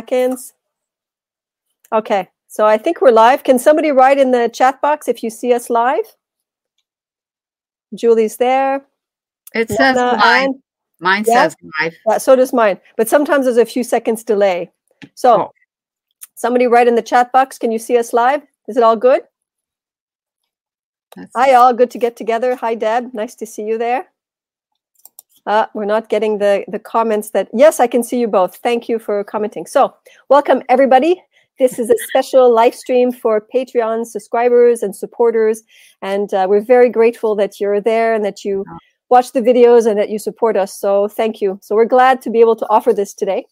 seconds. Okay, so I think we're live. Can somebody write in the chat box if you see us live? Julie's there. It says live. Anne? Mine Yeah. says live. Yeah, so does mine. But sometimes there's a few seconds delay. So Oh. somebody write in the chat box. Can you see us live? Is it all good? That's- Hi, all. Good to get together. Hi, Deb. Nice to see you there. Uh, we're not getting the, the comments that, yes, I can see you both. Thank you for commenting. So, welcome everybody. This is a special live stream for Patreon subscribers and supporters. And uh, we're very grateful that you're there and that you watch the videos and that you support us. So, thank you. So, we're glad to be able to offer this today.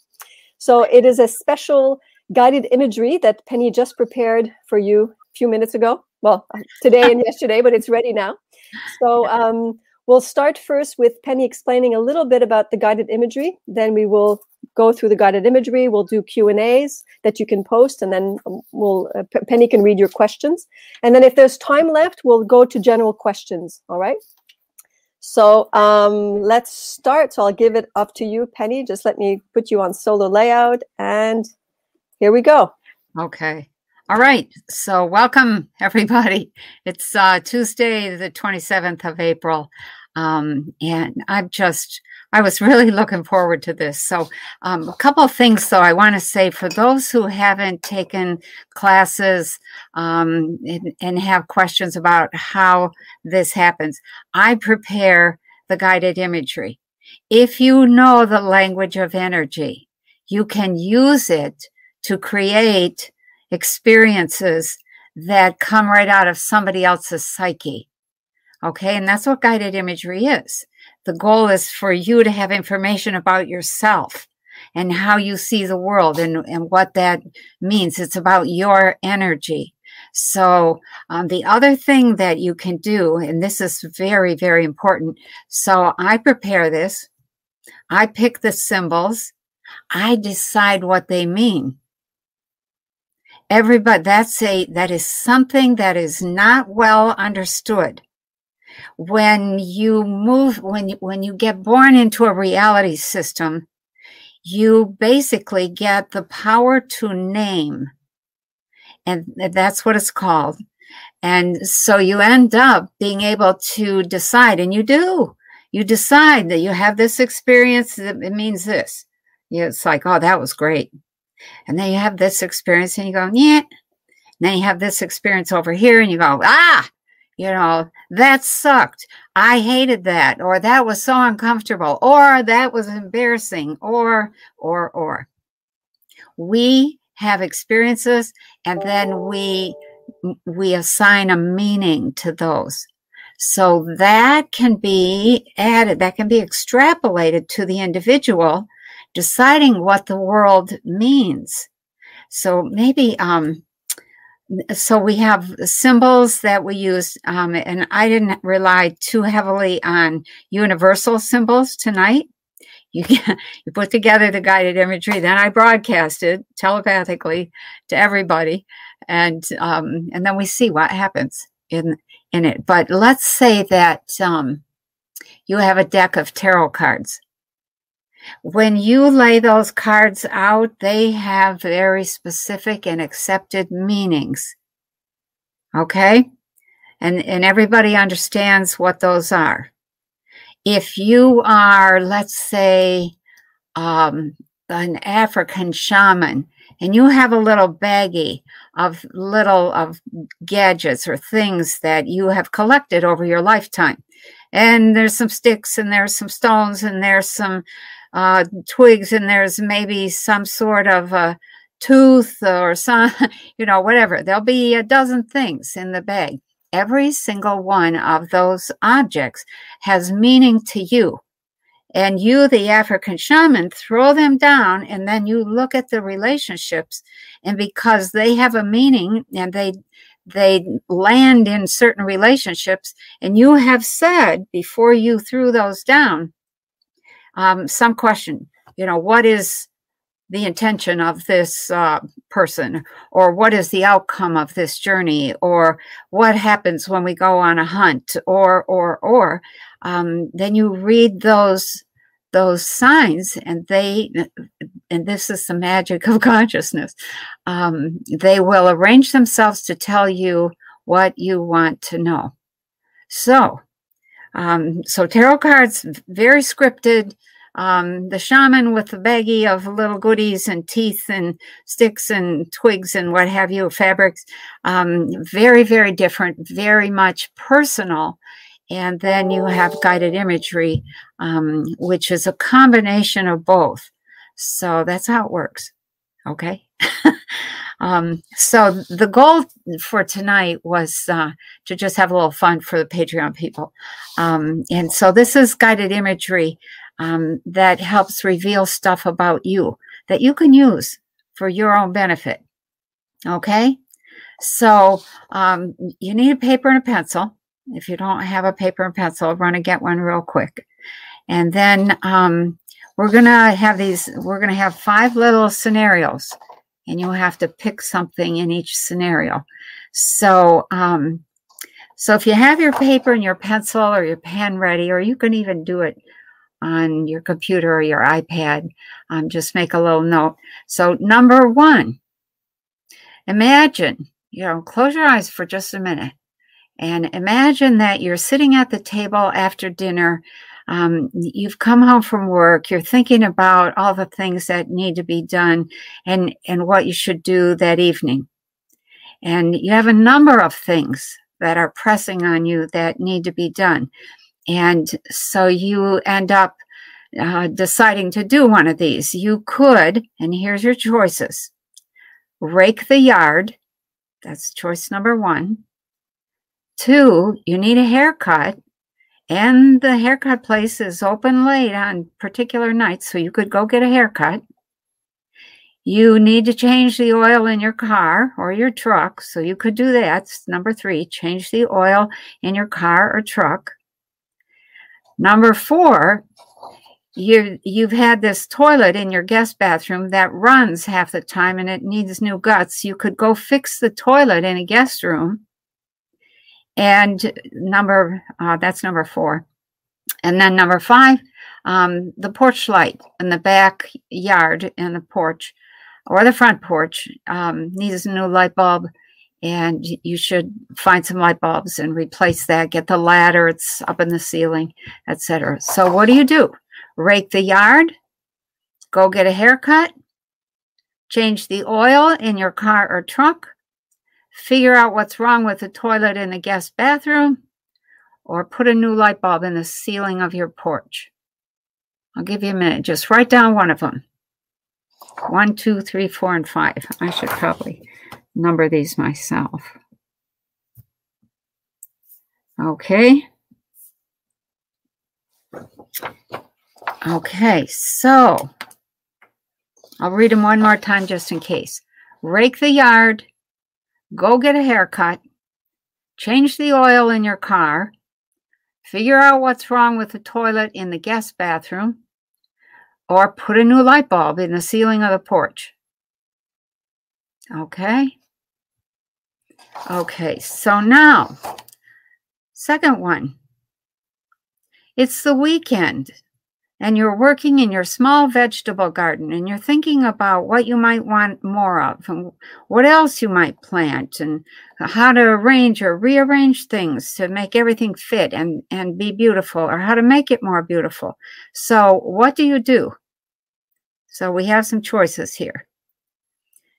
So, it is a special guided imagery that Penny just prepared for you a few minutes ago. Well, today and yesterday, but it's ready now. So um, we'll start first with Penny explaining a little bit about the guided imagery. Then we will go through the guided imagery. We'll do Q and A's that you can post, and then um, we'll uh, Penny can read your questions. And then if there's time left, we'll go to general questions. All right. So um, let's start. So I'll give it up to you, Penny. Just let me put you on solo layout, and here we go. Okay. All right. So welcome everybody. It's uh, Tuesday, the 27th of April. Um, and I'm just, I was really looking forward to this. So um, a couple of things though I want to say for those who haven't taken classes um, and, and have questions about how this happens, I prepare the guided imagery. If you know the language of energy, you can use it to create experiences that come right out of somebody else's psyche. Okay. And that's what guided imagery is. The goal is for you to have information about yourself and how you see the world and, and what that means. It's about your energy. So, um, the other thing that you can do, and this is very, very important. So, I prepare this, I pick the symbols, I decide what they mean everybody that's a that is something that is not well understood when you move when you when you get born into a reality system you basically get the power to name. And that's what it's called. And so you end up being able to decide and you do. You decide that you have this experience that it means this. It's like oh that was great. And then you have this experience and you go, yeah. And then you have this experience over here and you go, ah, you know, that sucked. I hated that. Or that was so uncomfortable. Or that was embarrassing. Or, or, or. We have experiences and then we, we assign a meaning to those. So that can be added, that can be extrapolated to the individual deciding what the world means. So maybe, um, so we have symbols that we use, um, and I didn't rely too heavily on universal symbols tonight. You you put together the guided imagery, then I broadcasted telepathically to everybody, and um, and then we see what happens in in it. But let's say that um, you have a deck of tarot cards when you lay those cards out, they have very specific and accepted meanings. Okay? And, and everybody understands what those are. If you are, let's say, um, an African shaman and you have a little baggie of little of gadgets or things that you have collected over your lifetime, and there's some sticks and there's some stones and there's some uh, twigs and there's maybe some sort of a tooth or some, you know, whatever. There'll be a dozen things in the bag. Every single one of those objects has meaning to you. And you, the African shaman, throw them down and then you look at the relationships. And because they have a meaning and they they land in certain relationships, and you have said before you threw those down, um, some question, you know, what is the intention of this uh, person, or what is the outcome of this journey, or what happens when we go on a hunt, or, or, or, um, then you read those those signs and they and this is the magic of consciousness. Um, they will arrange themselves to tell you what you want to know. So um, so tarot cards very scripted um, the shaman with the baggie of little goodies and teeth and sticks and twigs and what have you fabrics um, very very different very much personal and then you have guided imagery, um, which is a combination of both. So that's how it works. Okay. um, so the goal for tonight was uh, to just have a little fun for the Patreon people. Um, and so this is guided imagery um, that helps reveal stuff about you that you can use for your own benefit. Okay. So um, you need a paper and a pencil. If you don't have a paper and pencil, run and get one real quick. And then um, we're going to have these, we're going to have five little scenarios and you'll have to pick something in each scenario. So, um, so if you have your paper and your pencil or your pen ready, or you can even do it on your computer or your iPad, um, just make a little note. So number one, imagine, you know, close your eyes for just a minute. And imagine that you're sitting at the table after dinner. Um, you've come home from work. You're thinking about all the things that need to be done and, and what you should do that evening. And you have a number of things that are pressing on you that need to be done. And so you end up uh, deciding to do one of these. You could, and here's your choices rake the yard. That's choice number one. Two, you need a haircut, and the haircut place is open late on particular nights, so you could go get a haircut. You need to change the oil in your car or your truck, so you could do that. Number three, change the oil in your car or truck. Number four, you you've had this toilet in your guest bathroom that runs half the time and it needs new guts. You could go fix the toilet in a guest room. And number, uh, that's number four. And then number five, um, the porch light in the backyard in the porch or the front porch um, needs a new light bulb. And you should find some light bulbs and replace that. Get the ladder, it's up in the ceiling, etc. So, what do you do? Rake the yard, go get a haircut, change the oil in your car or truck, figure out what's wrong with the toilet in the guest bathroom, or put a new light bulb in the ceiling of your porch. I'll give you a minute. Just write down one of them. One, two, three, four, and five. I should probably number these myself. Okay. Okay, so I'll read them one more time just in case. Rake the yard, go get a haircut, change the oil in your car, figure out what's wrong with the toilet in the guest bathroom, or put a new light bulb in the ceiling of the porch. Okay? Okay, so now, second one. It's the weekend and you're working in your small vegetable garden and you're thinking about what you might want more of and what else you might plant and how to arrange or rearrange things to make everything fit and, and be beautiful or how to make it more beautiful. So, what do you do? So, we have some choices here.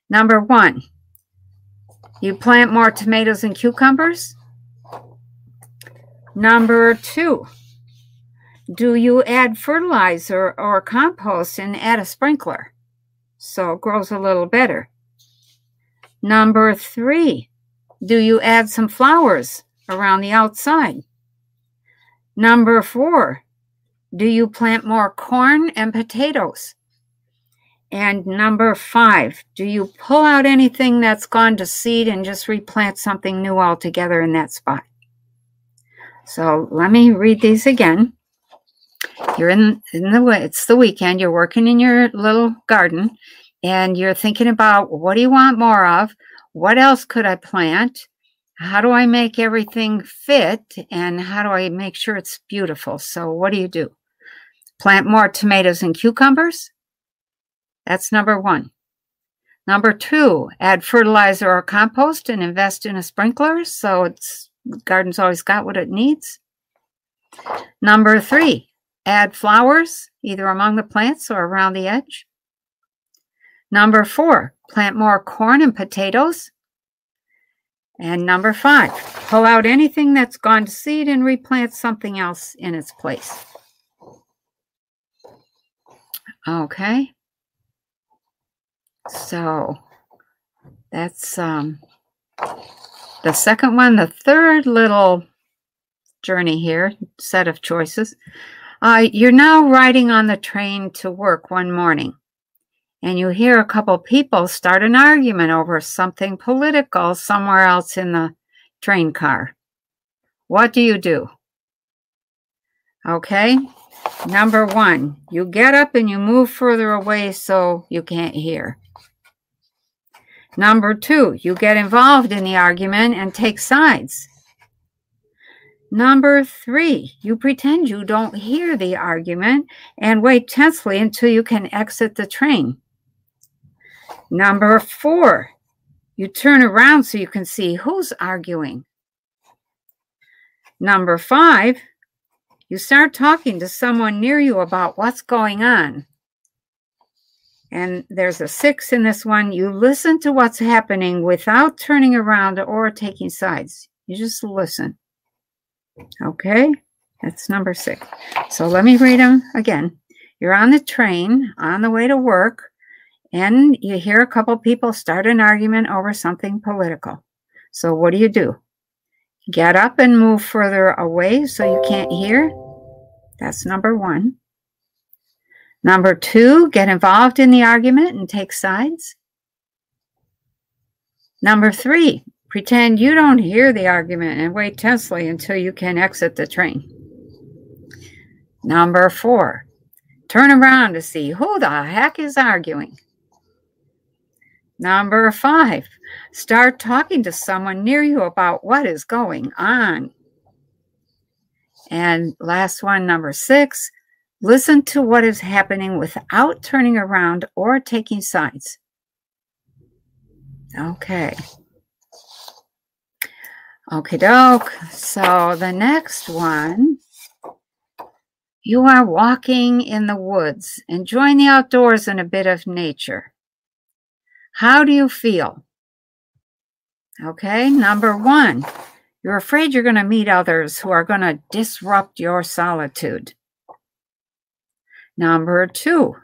Number one, you plant more tomatoes and cucumbers. Number two, do you add fertilizer or compost and add a sprinkler so it grows a little better? Number three, do you add some flowers around the outside? Number four, do you plant more corn and potatoes? And number five, do you pull out anything that's gone to seed and just replant something new altogether in that spot? So let me read these again you're in in the way, it's the weekend you're working in your little garden and you're thinking about what do you want more of what else could i plant how do i make everything fit and how do i make sure it's beautiful so what do you do Plant more tomatoes and cucumbers. That's number one. Number two, add fertilizer or compost and invest in a sprinkler so its garden's always got what it needs. Number three, add flowers either among the plants or around the edge. Number four, plant more corn and potatoes. And number five, pull out anything that's gone to seed and replant something else in its place. Okay. So that's um, the second one. The third little journey here, set of choices. Uh, you're now riding on the train to work one morning, and you hear a couple people start an argument over something political somewhere else in the train car. What do you do? Okay, number one, you get up and you move further away so you can't hear. Number two, you get involved in the argument and take sides. Number three, you pretend you don't hear the argument and wait tensely until you can exit the train. Number four, you turn around so you can see who's arguing. Number five, you start talking to someone near you about what's going on and there's a six in this one. You listen to what's happening without turning around or taking sides. You just listen. Okay, that's number six. So let me read them again. You're on the train on the way to work, and you hear a couple people start an argument over something political. So what do you do? Get up and move further away so you can't hear. That's number one. Number two, get involved in the argument and take sides. Number three, pretend you don't hear the argument and wait tensely until you can exit the train. Number four, turn around to see who the heck is arguing. Number five, start talking to someone near you about what is going on. And last one, number six, Listen to what is happening without turning around or taking sides. Okay. Okay, doke. So the next one, you are walking in the woods, enjoying the outdoors and a bit of nature. How do you feel? Okay, number one, you're afraid you're going to meet others who are going to disrupt your solitude. Number two,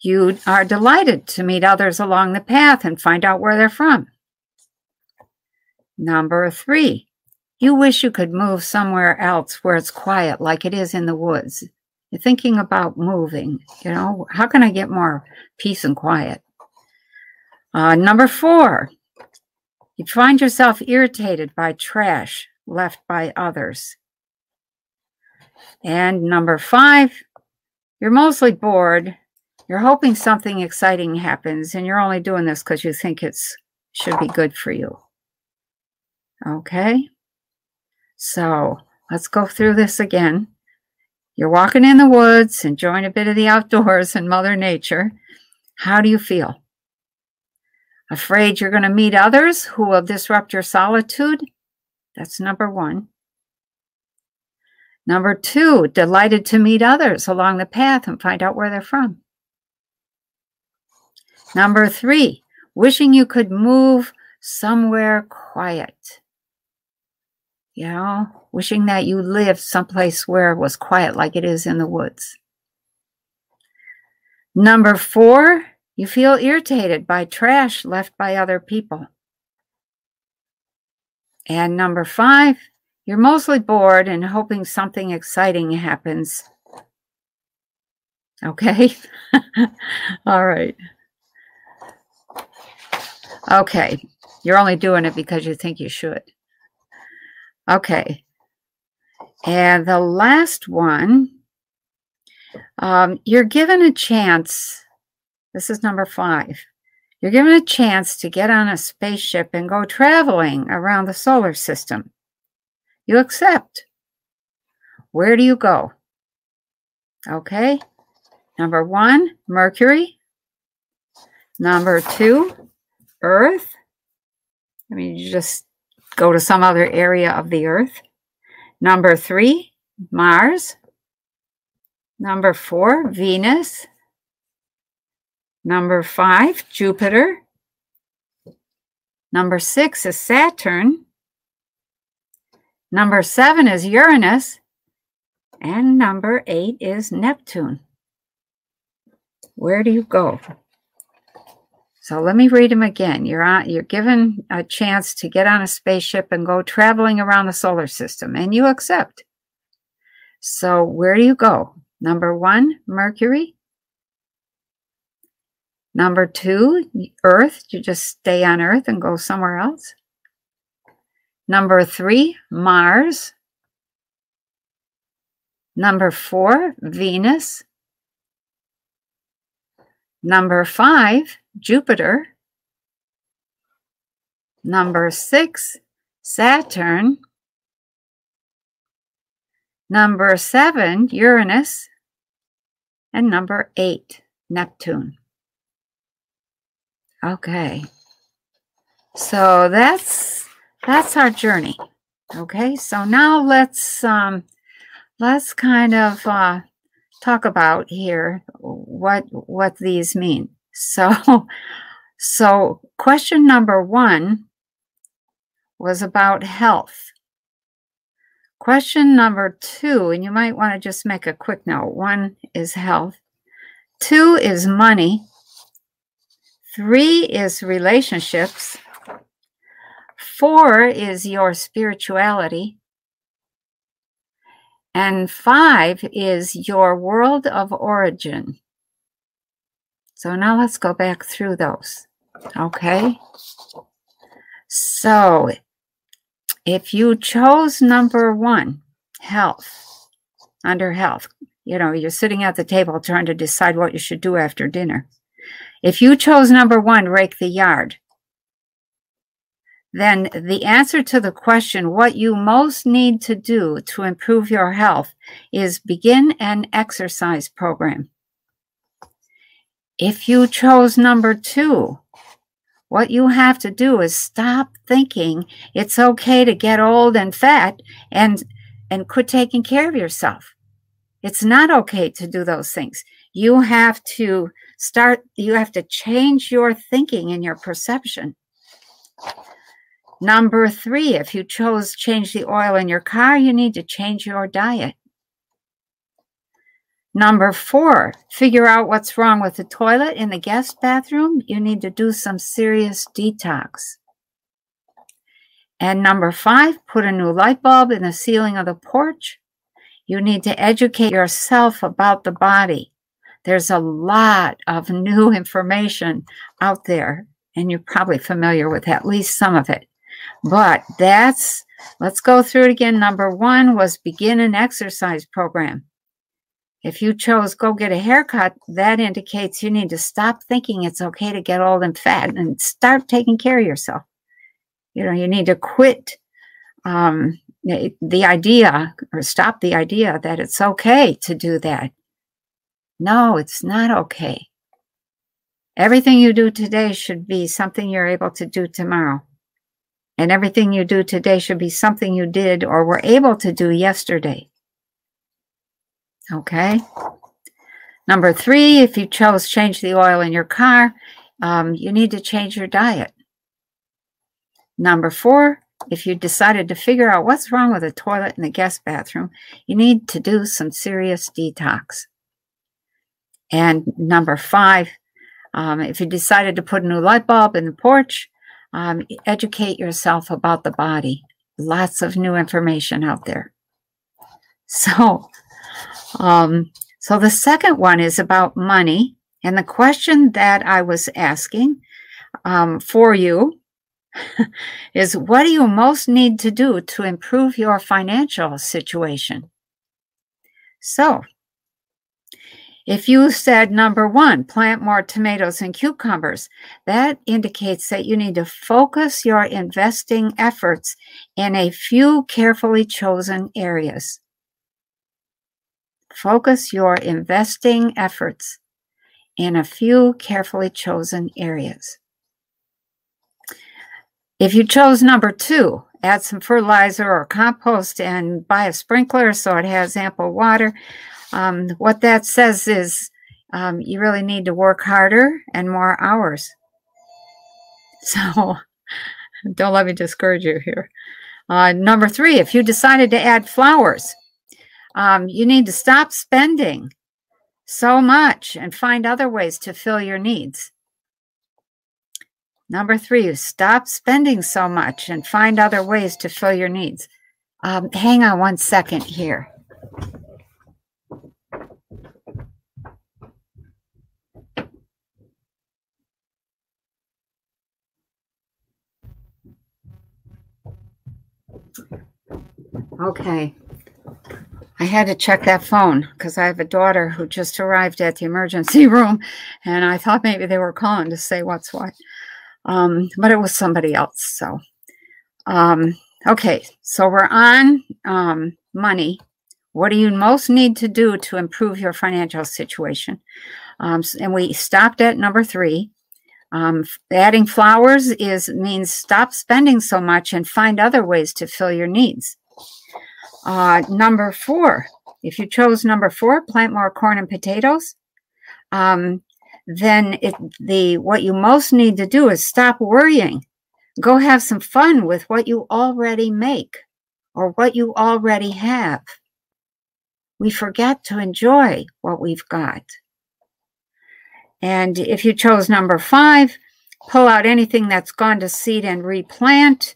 you are delighted to meet others along the path and find out where they're from. Number three, you wish you could move somewhere else where it's quiet like it is in the woods. You're thinking about moving, you know, how can I get more peace and quiet? Uh, number four, you find yourself irritated by trash left by others. And number five, you're mostly bored. You're hoping something exciting happens, and you're only doing this because you think it should be good for you. Okay? So let's go through this again. You're walking in the woods, enjoying a bit of the outdoors and Mother Nature. How do you feel? Afraid you're going to meet others who will disrupt your solitude? That's number one. Number two, delighted to meet others along the path and find out where they're from. Number three, wishing you could move somewhere quiet. You know, wishing that you lived someplace where it was quiet like it is in the woods. Number four, you feel irritated by trash left by other people. And number five, you're mostly bored and hoping something exciting happens. Okay? All right. Okay. You're only doing it because you think you should. Okay. And the last one, um, you're given a chance. This is number five. You're given a chance to get on a spaceship and go traveling around the solar system. You accept. Where do you go? Okay. Number one, Mercury. Number two, Earth. I mean, you just go to some other area of the Earth. Number three, Mars. Number four, Venus. Number five, Jupiter. Number six is Saturn. Number seven is Uranus. And number eight is Neptune. Where do you go? So let me read them again. You're on, you're given a chance to get on a spaceship and go traveling around the solar system, and you accept. So where do you go? Number one, Mercury. Number two, Earth. You just stay on Earth and go somewhere else. Number three, Mars. Number four, Venus. Number five, Jupiter. Number six, Saturn. Number seven, Uranus. And number eight, Neptune. Okay. So that's that's our journey. Okay, so now let's um, let's kind of uh, talk about here what what these mean. So, so question number one was about health. Question number two, and you might want to just make a quick note. One is health. Two is money. Three is relationships. Four is your spirituality. And five is your world of origin. So now let's go back through those. Okay. So if you chose number one, health, under health, you know, you're sitting at the table trying to decide what you should do after dinner. If you chose number one, rake the yard, then the answer to the question, what you most need to do to improve your health, is begin an exercise program. If you chose number two, what you have to do is stop thinking it's okay to get old and fat and and quit taking care of yourself. It's not okay to do those things. You have to start you have to change your thinking and your perception. Number three, if you chose change the oil in your car, you need to change your diet. Number four, figure out what's wrong with the toilet in the guest bathroom. You need to do some serious detox. And number five, put a new light bulb in the ceiling of the porch. You need to educate yourself about the body. There's a lot of new information out there, and you're probably familiar with at least some of it. But that's, let's go through it again. Number one was begin an exercise program. If you chose go get a haircut, that indicates you need to stop thinking it's okay to get old and fat and start taking care of yourself. You know, you need to quit um, the idea or stop the idea that it's okay to do that. No, it's not okay. Everything you do today should be something you're able to do tomorrow. And everything you do today should be something you did or were able to do yesterday. Okay. Number three, if you chose change the oil in your car, um, you need to change your diet. Number four, if you decided to figure out what's wrong with the toilet in the guest bathroom, you need to do some serious detox. And number five, um, if you decided to put a new light bulb in the porch, um, educate yourself about the body. Lots of new information out there. So, um, so the second one is about money. And the question that I was asking um, for you is what do you most need to do to improve your financial situation? So, if you said number one, plant more tomatoes and cucumbers, that indicates that you need to focus your investing efforts in a few carefully chosen areas. Focus your investing efforts in a few carefully chosen areas. If you chose number two, add some fertilizer or compost and buy a sprinkler so it has ample water. Um, what that says is um, you really need to work harder and more hours. So don't let me discourage you here. Uh, number three, if you decided to add flowers, um, you need to stop spending so much and find other ways to fill your needs. Number three, stop spending so much and find other ways to fill your needs. Um, hang on one second here. Okay. I had to check that phone because I have a daughter who just arrived at the emergency room and I thought maybe they were calling to say what's what. Um, but it was somebody else. So, um, okay, so we're on um, money. What do you most need to do to improve your financial situation? Um, and we stopped at number three. Um, adding flowers is means stop spending so much and find other ways to fill your needs. Uh, number four, if you chose number four, plant more corn and potatoes. Um, then it, the what you most need to do is stop worrying. Go have some fun with what you already make or what you already have. We forget to enjoy what we've got. And if you chose number five, pull out anything that's gone to seed and replant.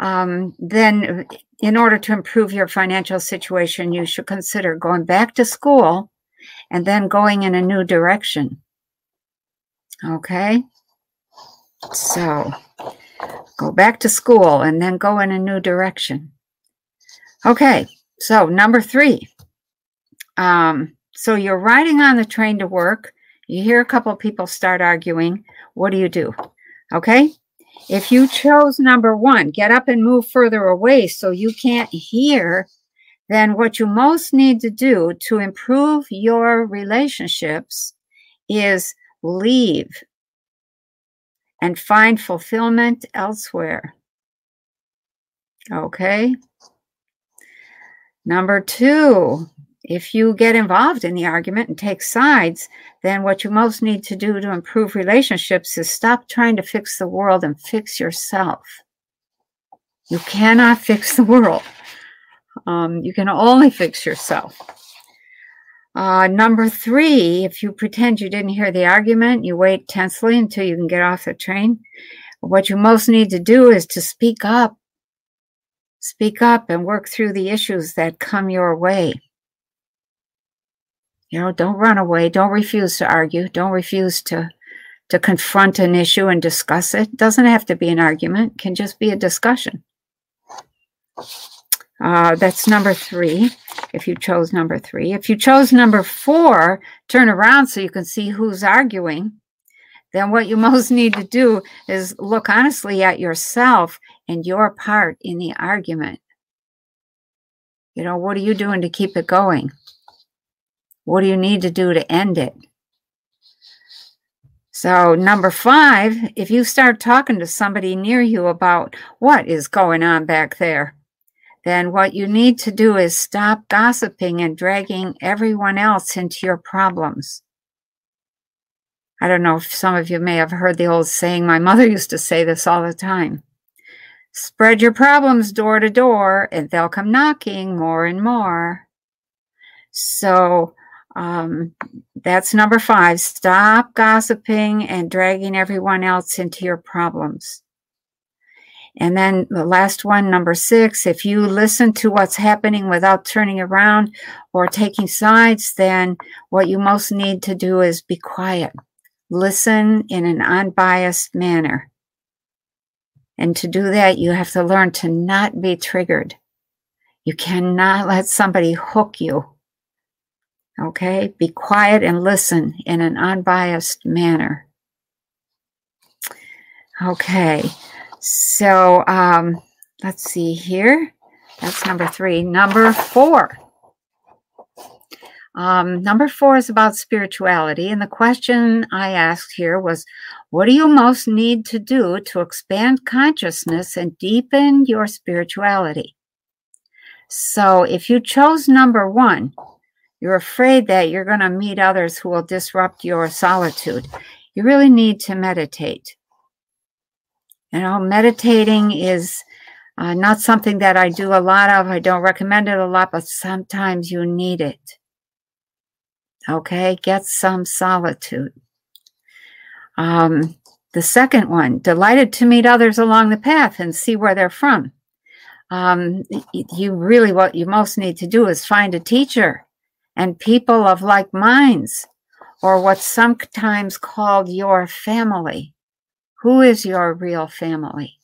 Um, then, in order to improve your financial situation, you should consider going back to school and then going in a new direction. Okay. So go back to school and then go in a new direction. Okay. So number three. Um, so you're riding on the train to work. You hear a couple people start arguing. What do you do? Okay. If you chose number one, get up and move further away so you can't hear, then what you most need to do to improve your relationships is leave and find fulfillment elsewhere. Okay. Number two, if you get involved in the argument and take sides, then what you most need to do to improve relationships is stop trying to fix the world and fix yourself. You cannot fix the world. Um, you can only fix yourself. Uh, number three, if you pretend you didn't hear the argument, you wait tensely until you can get off the train. What you most need to do is to speak up. Speak up and work through the issues that come your way. You know, don't run away. Don't refuse to argue. Don't refuse to to confront an issue and discuss it. doesn't have to be an argument. Can just be a discussion. Uh, that's number three, if you chose number three. If you chose number four, turn around so you can see who's arguing. Then what you most need to do is look honestly at yourself and your part in the argument. You know, what are you doing to keep it going? What do you need to do to end it? So, number five, if you start talking to somebody near you about what is going on back there, then what you need to do is stop gossiping and dragging everyone else into your problems. I don't know if some of you may have heard the old saying, my mother used to say this all the time spread your problems door to door, and they'll come knocking more and more. So, um, that's number five. Stop gossiping and dragging everyone else into your problems. And then the last one, number six, if you listen to what's happening without turning around or taking sides, then what you most need to do is be quiet. Listen in an unbiased manner. And to do that, you have to learn to not be triggered. You cannot let somebody hook you. Okay? Be quiet and listen in an unbiased manner. Okay. So um, let's see here. That's number three. Number four. Um, number four is about spirituality. And the question I asked here was what do you most need to do to expand consciousness and deepen your spirituality? So if you chose number one, you're afraid that you're going to meet others who will disrupt your solitude. You really need to meditate. You know, meditating is uh, not something that I do a lot of. I don't recommend it a lot, but sometimes you need it. Okay, get some solitude. Um, the second one, delighted to meet others along the path and see where they're from. Um, you really, what you most need to do is find a teacher and people of like minds, or what's sometimes called your family. Who is your real family?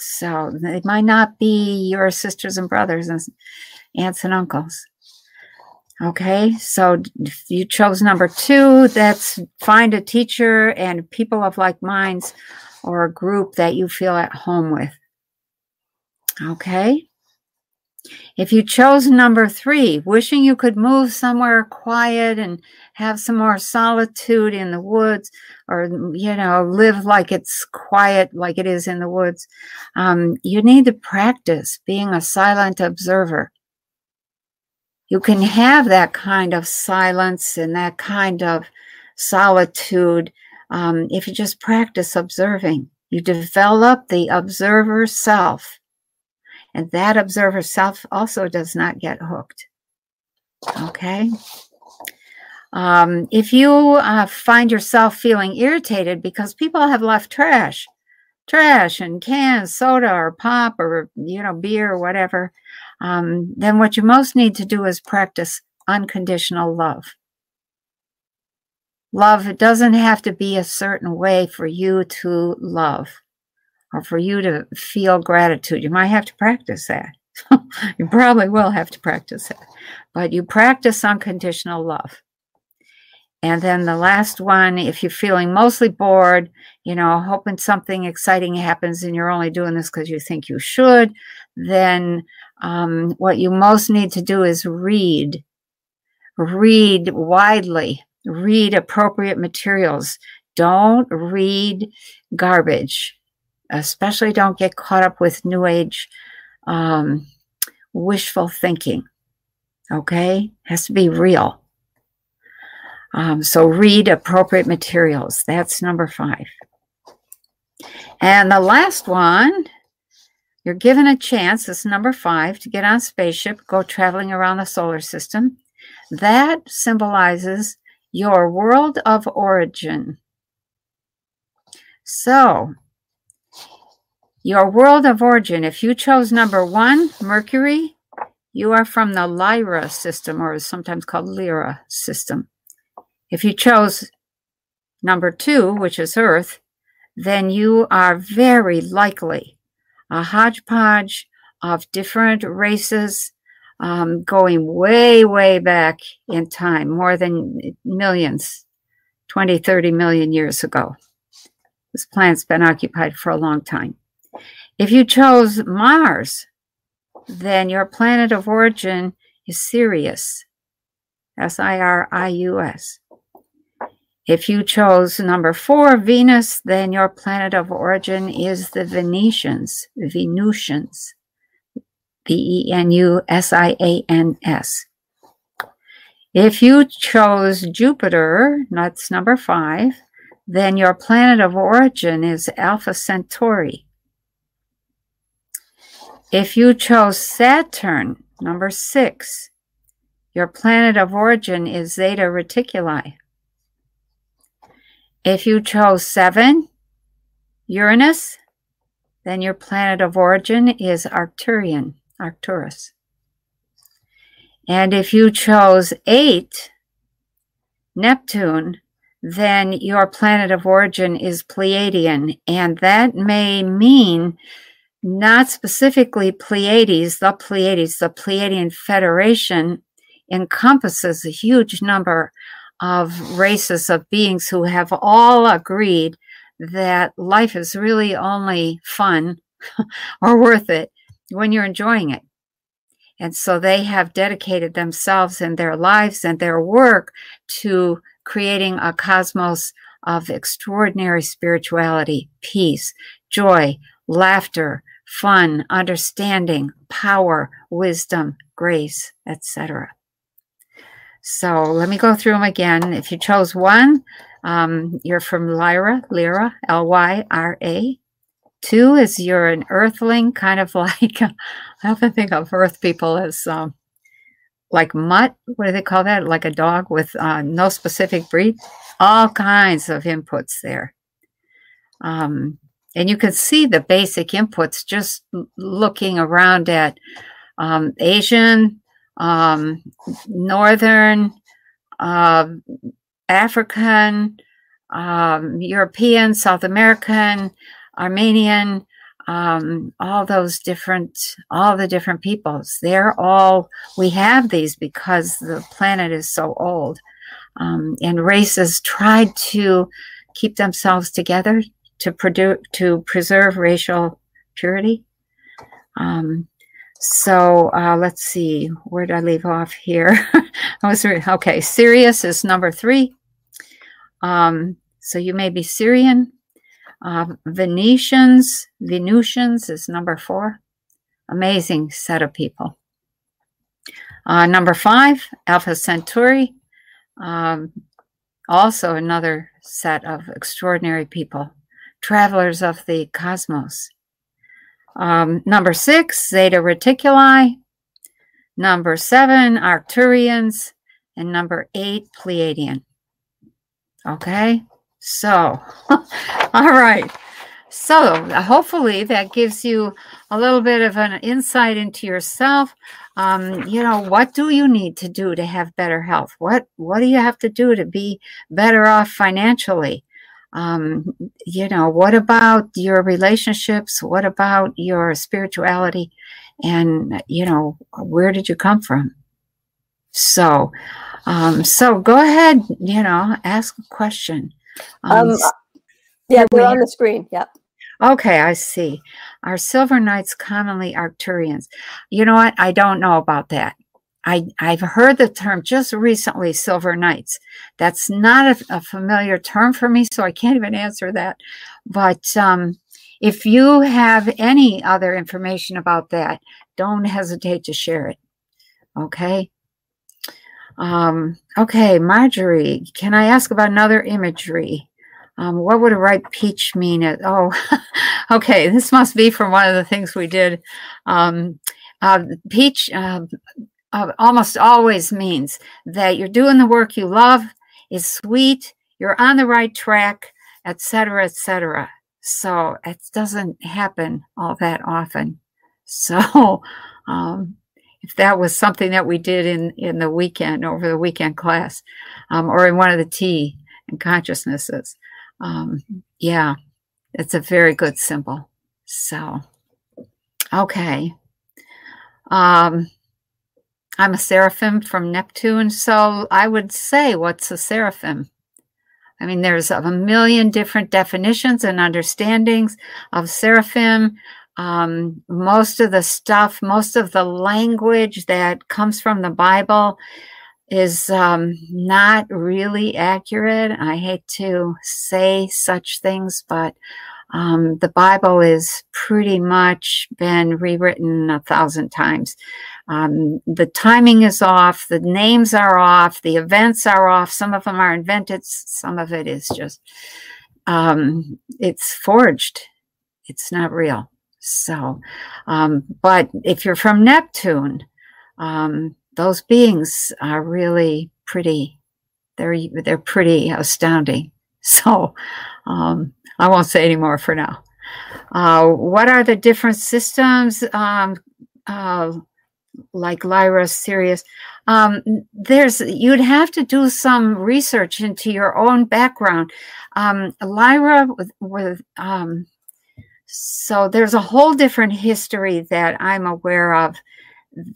So it might not be your sisters and brothers and aunts and uncles. Okay, so if you chose number two, that's find a teacher and people of like minds or a group that you feel at home with. Okay. If you chose number three, wishing you could move somewhere quiet and have some more solitude in the woods or, you know, live like it's quiet like it is in the woods, um, you need to practice being a silent observer you can have that kind of silence and that kind of solitude um, if you just practice observing. You develop the observer self, and that observer self also does not get hooked. Okay. Um, if you uh, find yourself feeling irritated because people have left trash, trash and cans, soda or pop or you know beer or whatever, um, then what you most need to do is practice unconditional love. Love, it doesn't have to be a certain way for you to love or for you to feel gratitude. You might have to practice that. you probably will have to practice it, but you practice unconditional love. And then the last one, if you're feeling mostly bored, you know, hoping something exciting happens and you're only doing this because you think you should, then um, what you most need to do is read. Read widely, read appropriate materials. Don't read garbage, especially don't get caught up with New Age um, wishful thinking. Okay? Has to be real. Um, so read appropriate materials. That's number five. And the last one, you're given a chance, this number five, to get on spaceship, go traveling around the solar system. That symbolizes your world of origin. So, your world of origin, if you chose number one, Mercury, you are from the Lyra system, or is sometimes called Lyra system. If you chose number two, which is Earth, then you are very likely a hodgepodge of different races um, going way, way back in time, more than millions, 20, 30 million years ago. This planet's been occupied for a long time. If you chose Mars, then your planet of origin is Sirius, S I R I U S. If you chose number four, Venus, then your planet of origin is the Venetians, Venusians, V E N U S I A N S. If you chose Jupiter, that's number five, then your planet of origin is Alpha Centauri. If you chose Saturn, number six, your planet of origin is Zeta Reticuli. If you chose seven, Uranus, then your planet of origin is Arcturian, Arcturus. And if you chose eight, Neptune, then your planet of origin is Pleiadian. And that may mean not specifically Pleiades, the Pleiades, the Pleiadian Federation encompasses a huge number of races of beings who have all agreed that life is really only fun or worth it when you're enjoying it. And so they have dedicated themselves and their lives and their work to creating a cosmos of extraordinary spirituality, peace, joy, laughter, fun, understanding, power, wisdom, grace, etc. So let me go through them again. If you chose one, um, you're from Lyra, Lyra, L Y R A. Two is you're an earthling, kind of like, I often think of earth people as um, like mutt. What do they call that? Like a dog with uh, no specific breed. All kinds of inputs there. Um, and you can see the basic inputs just looking around at um, Asian, um, Northern, uh, African, um, European, South American, Armenian, um, all those different, all the different peoples. They're all, we have these because the planet is so old. Um, and races tried to keep themselves together to produce, to preserve racial purity. Um, so uh, let's see, where did I leave off here? I was re- okay. Sirius is number three. Um, so you may be Sirian. Uh, Venetians, Venusians is number four. Amazing set of people. Uh, number five, Alpha Centauri. Um, also another set of extraordinary people, travelers of the cosmos. Um, number six, Zeta Reticuli. Number seven, Arcturians. And number eight, Pleiadian. Okay, so, all right. So, hopefully, that gives you a little bit of an insight into yourself. Um, you know, what do you need to do to have better health? What What do you have to do to be better off financially? Um, you know, what about your relationships? What about your spirituality? And you know, where did you come from? So, um, so go ahead. You know, ask a question. Um, um, yeah, they're on the screen. Yep. Okay, I see. Are silver knights commonly Arcturians? You know what? I don't know about that. I, I've heard the term just recently, silver knights. That's not a, a familiar term for me, so I can't even answer that. But um, if you have any other information about that, don't hesitate to share it. Okay. Um, okay, Marjorie, can I ask about another imagery? Um, what would a ripe peach mean? oh, okay, this must be from one of the things we did. Um, uh, peach uh, uh, almost always means that you're doing the work you love, is sweet, you're on the right track, etc., etc. So it doesn't happen all that often. So um, if that was something that we did in in the weekend over the weekend class um, or in one of the tea and consciousnesses um, yeah it's a very good symbol so okay um, i'm a seraphim from neptune so i would say what's a seraphim I mean, there's a million different definitions and understandings of seraphim. Um, most of the stuff, most of the language that comes from the Bible is um, not really accurate. I hate to say such things, but um, the Bible is pretty much been rewritten a thousand times. Um, the timing is off, the names are off, the events are off. Some of them are invented, some of it is just, um, it's forged. It's not real. So, um, but if you're from Neptune, um, those beings are really pretty. They're they're pretty astounding. So, um, I won't say any more for now. Uh, what are the different systems? Um, uh, like Lyra, Sirius. Um, there's you'd have to do some research into your own background. Um, Lyra with, with um, so there's a whole different history that I'm aware of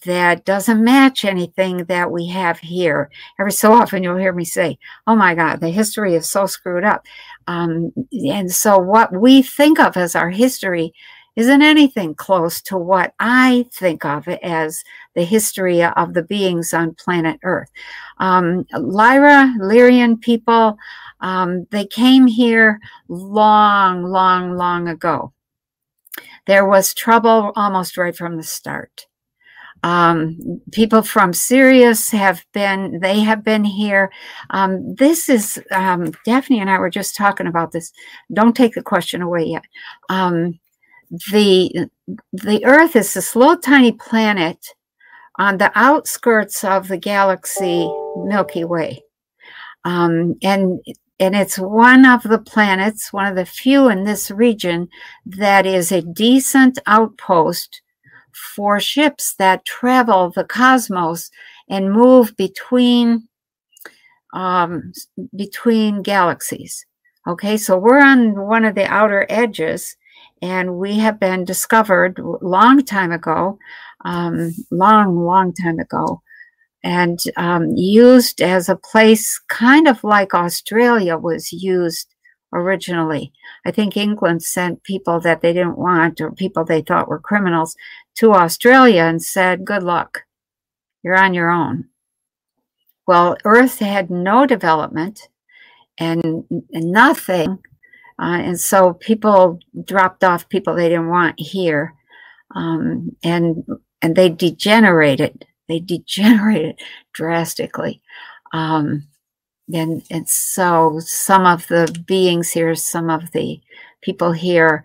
that doesn't match anything that we have here. Every so often you'll hear me say, Oh my God, the history is so screwed up. Um, and so what we think of as our history isn't anything close to what I think of as the history of the beings on planet Earth. Um, Lyra, Lyrian people, um, they came here long, long, long ago. There was trouble almost right from the start. Um, people from Sirius have been, they have been here. Um, this is, um, Daphne and I were just talking about this. Don't take the question away yet. Um, the, the Earth is this little tiny planet on the outskirts of the galaxy Milky Way. Um, and and it's one of the planets, one of the few in this region that is a decent outpost for ships that travel the cosmos and move between um, between galaxies. Okay, so we're on one of the outer edges, and we have been discovered long time ago, um, long, long time ago, and um, used as a place kind of like Australia was used originally. I think England sent people that they didn't want or people they thought were criminals to Australia and said, Good luck. You're on your own. Well, Earth had no development and, and nothing. Uh, and so people dropped off people they didn't want here. Um, and and they degenerated. They degenerated drastically. Um, and and so some of the beings here, some of the people here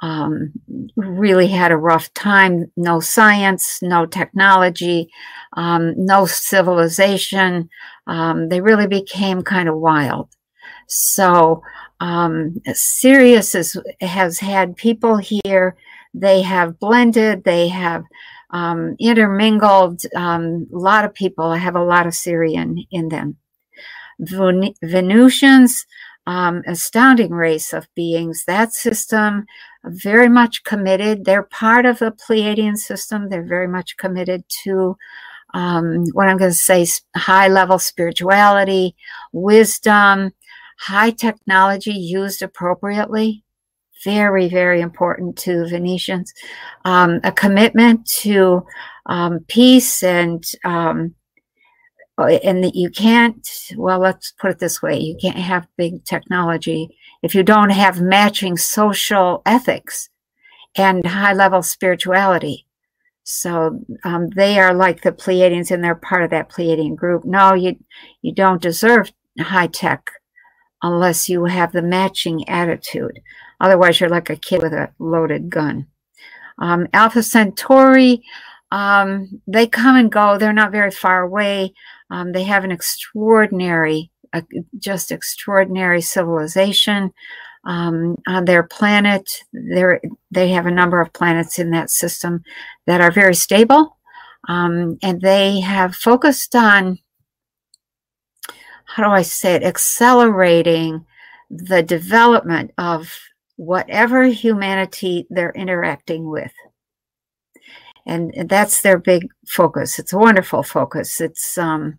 um, really had a rough time. No science, no technology, um, no civilization. Um, they really became kind of wild. So um, Sirius is, has had people here. They have blended. They have um, intermingled. Um, a lot of people have a lot of Sirian in them. Venusians, um, astounding race of beings. That system very much committed. They're part of the Pleiadian system. They're very much committed to um, what I'm going to say high level spirituality, wisdom, high technology used appropriately. Very, very important to Venetians. Um, a commitment to um, peace and um, and that you can't well let's put it this way you can't have big technology if you don't have matching social ethics and high level spirituality. So um, they are like the pleiadians and they're part of that pleiadian group. No you you don't deserve high tech unless you have the matching attitude. Otherwise you're like a kid with a loaded gun. Um, alpha centauri um, they come and go. They're not very far away. Um, they have an extraordinary, uh, just extraordinary civilization um, on their planet. They're, they have a number of planets in that system that are very stable. Um, and they have focused on, how do I say it, accelerating the development of whatever humanity they're interacting with and that's their big focus. It's a wonderful focus. It's um,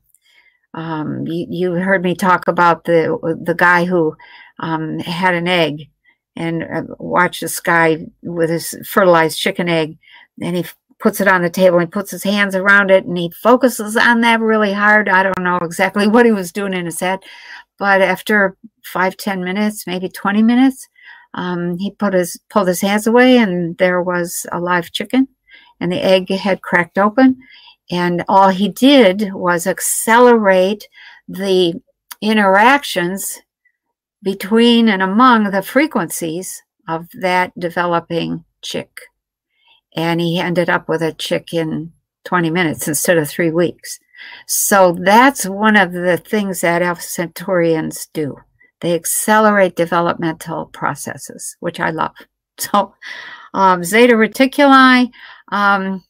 um, you, you, heard me talk about the the guy who um, had an egg and uh, watched this guy with his fertilized chicken egg, and he puts it on the table. and puts his hands around it, and he focuses on that really hard. I don't know exactly what he was doing in his head, but after five, ten minutes, maybe twenty minutes, um, he put his pulled his hands away, and there was a live chicken and the egg had cracked open. And all he did was accelerate the interactions between and among the frequencies of that developing chick. And he ended up with a chick in 20 minutes instead of three weeks. So that's one of the things that Alpha Centaurians do. They accelerate developmental processes, which I love. So, um, Zeta Reticuli, um,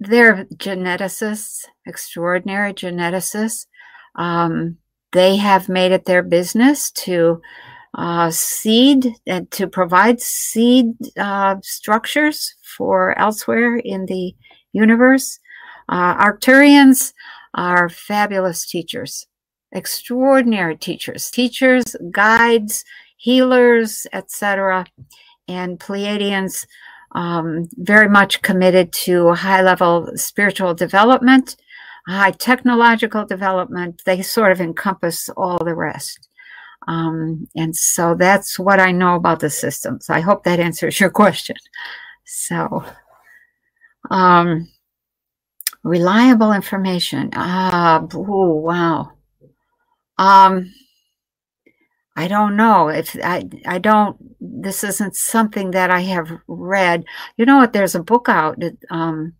they're geneticists, extraordinary geneticists. Um, they have made it their business to uh, seed and to provide seed uh, structures for elsewhere in the universe. Uh, Arcturians are fabulous teachers, extraordinary teachers, teachers, guides, healers, etc and Pleiadians um, very much committed to high level spiritual development, high technological development. They sort of encompass all the rest. Um, and so that's what I know about the systems. I hope that answers your question. So, um, reliable information. Ah, ooh, wow. Um, I don't know if I I don't. This isn't something that I have read. You know what? There's a book out um,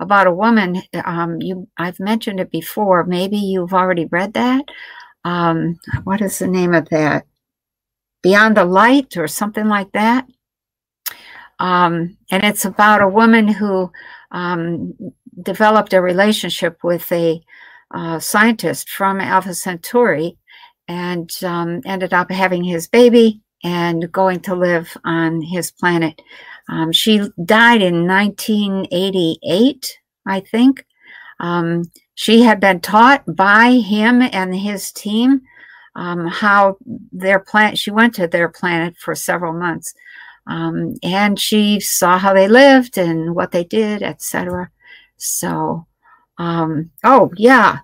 about a woman. Um, you I've mentioned it before. Maybe you've already read that. Um, what is the name of that? Beyond the Light or something like that. Um, and it's about a woman who um, developed a relationship with a uh, scientist from Alpha Centauri and um, ended up having his baby and going to live on his planet. Um, she died in 1988, I think. Um, she had been taught by him and his team um, how their planet, she went to their planet for several months. Um, and she saw how they lived and what they did, etc. So, um, oh yeah,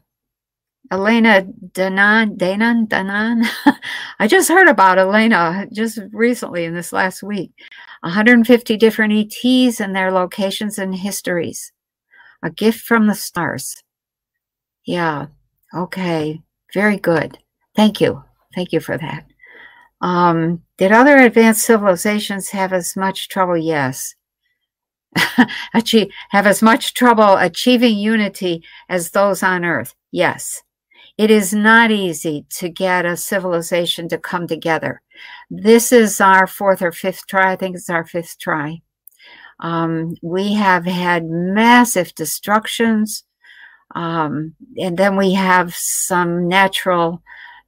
Elena Danaan, Danaan, Danaan. I just heard about Elena just recently in this last week. 150 different ETs and their locations and histories. A gift from the stars. Yeah. Okay. Very good. Thank you. Thank you for that. Um, did other advanced civilizations have as much trouble? Yes. Achieve, have as much trouble achieving unity as those on Earth? Yes. It is not easy to get a civilization to come together. This is our fourth or fifth try. I think it's our fifth try. Um, we have had massive destructions. Um, and then we have some natural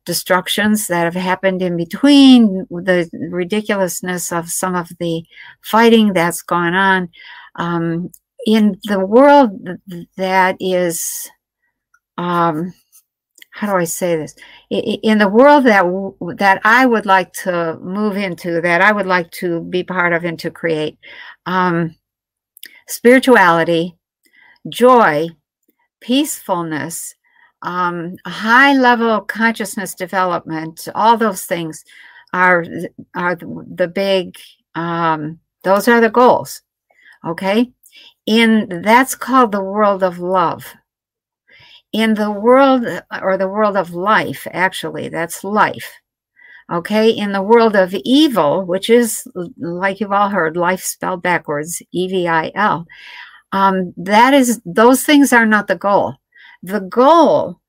destructions that have happened in between the ridiculousness of some of the fighting that's gone on um, in the world that is um, how do I say this? In the world that that I would like to move into, that I would like to be part of and to create, um, spirituality, joy, peacefulness, um, high level consciousness development, all those things are are the big. Um, those are the goals. Okay, in that's called the world of love in the world or the world of life, actually, that's life. Okay, in the world of evil, which is like you've all heard, life spelled backwards, E V I L. Um, that is, those things are not the goal. The goal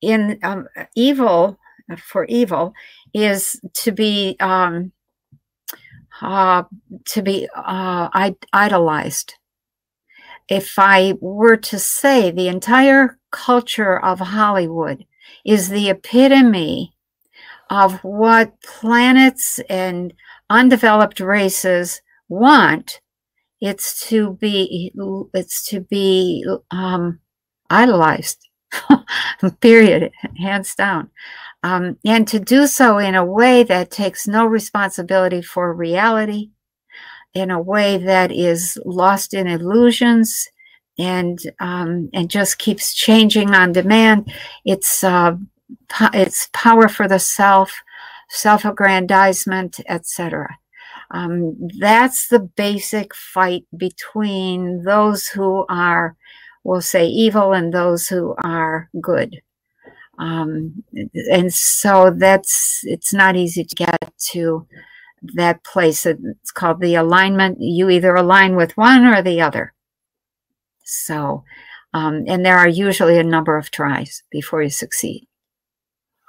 in um, evil for evil is to be um, uh, to be uh, idolized. If I were to say the entire culture of Hollywood is the epitome of what planets and undeveloped races want. It's to be, it's to be um, idolized. Period. Hands down. Um, and to do so in a way that takes no responsibility for reality, in a way that is lost in illusions, and um, and just keeps changing on demand. It's uh, po- it's power for the self, self-aggrandizement, etc. Um, that's the basic fight between those who are, we'll say, evil and those who are good. Um, and so that's it's not easy to get to that place. It's called the alignment. You either align with one or the other. So, um, and there are usually a number of tries before you succeed.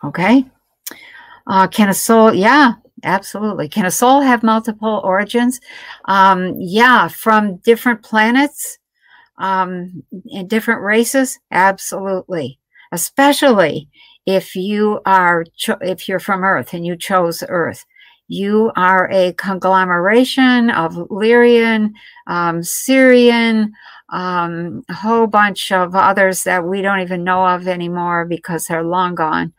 Okay. Uh, can a soul, yeah, absolutely. Can a soul have multiple origins? Um, yeah, from different planets um, and different races, absolutely. Especially if you are cho- if you're from Earth and you chose Earth, you are a conglomeration of Lyrian, um, Sirian, um, a whole bunch of others that we don't even know of anymore because they're long gone.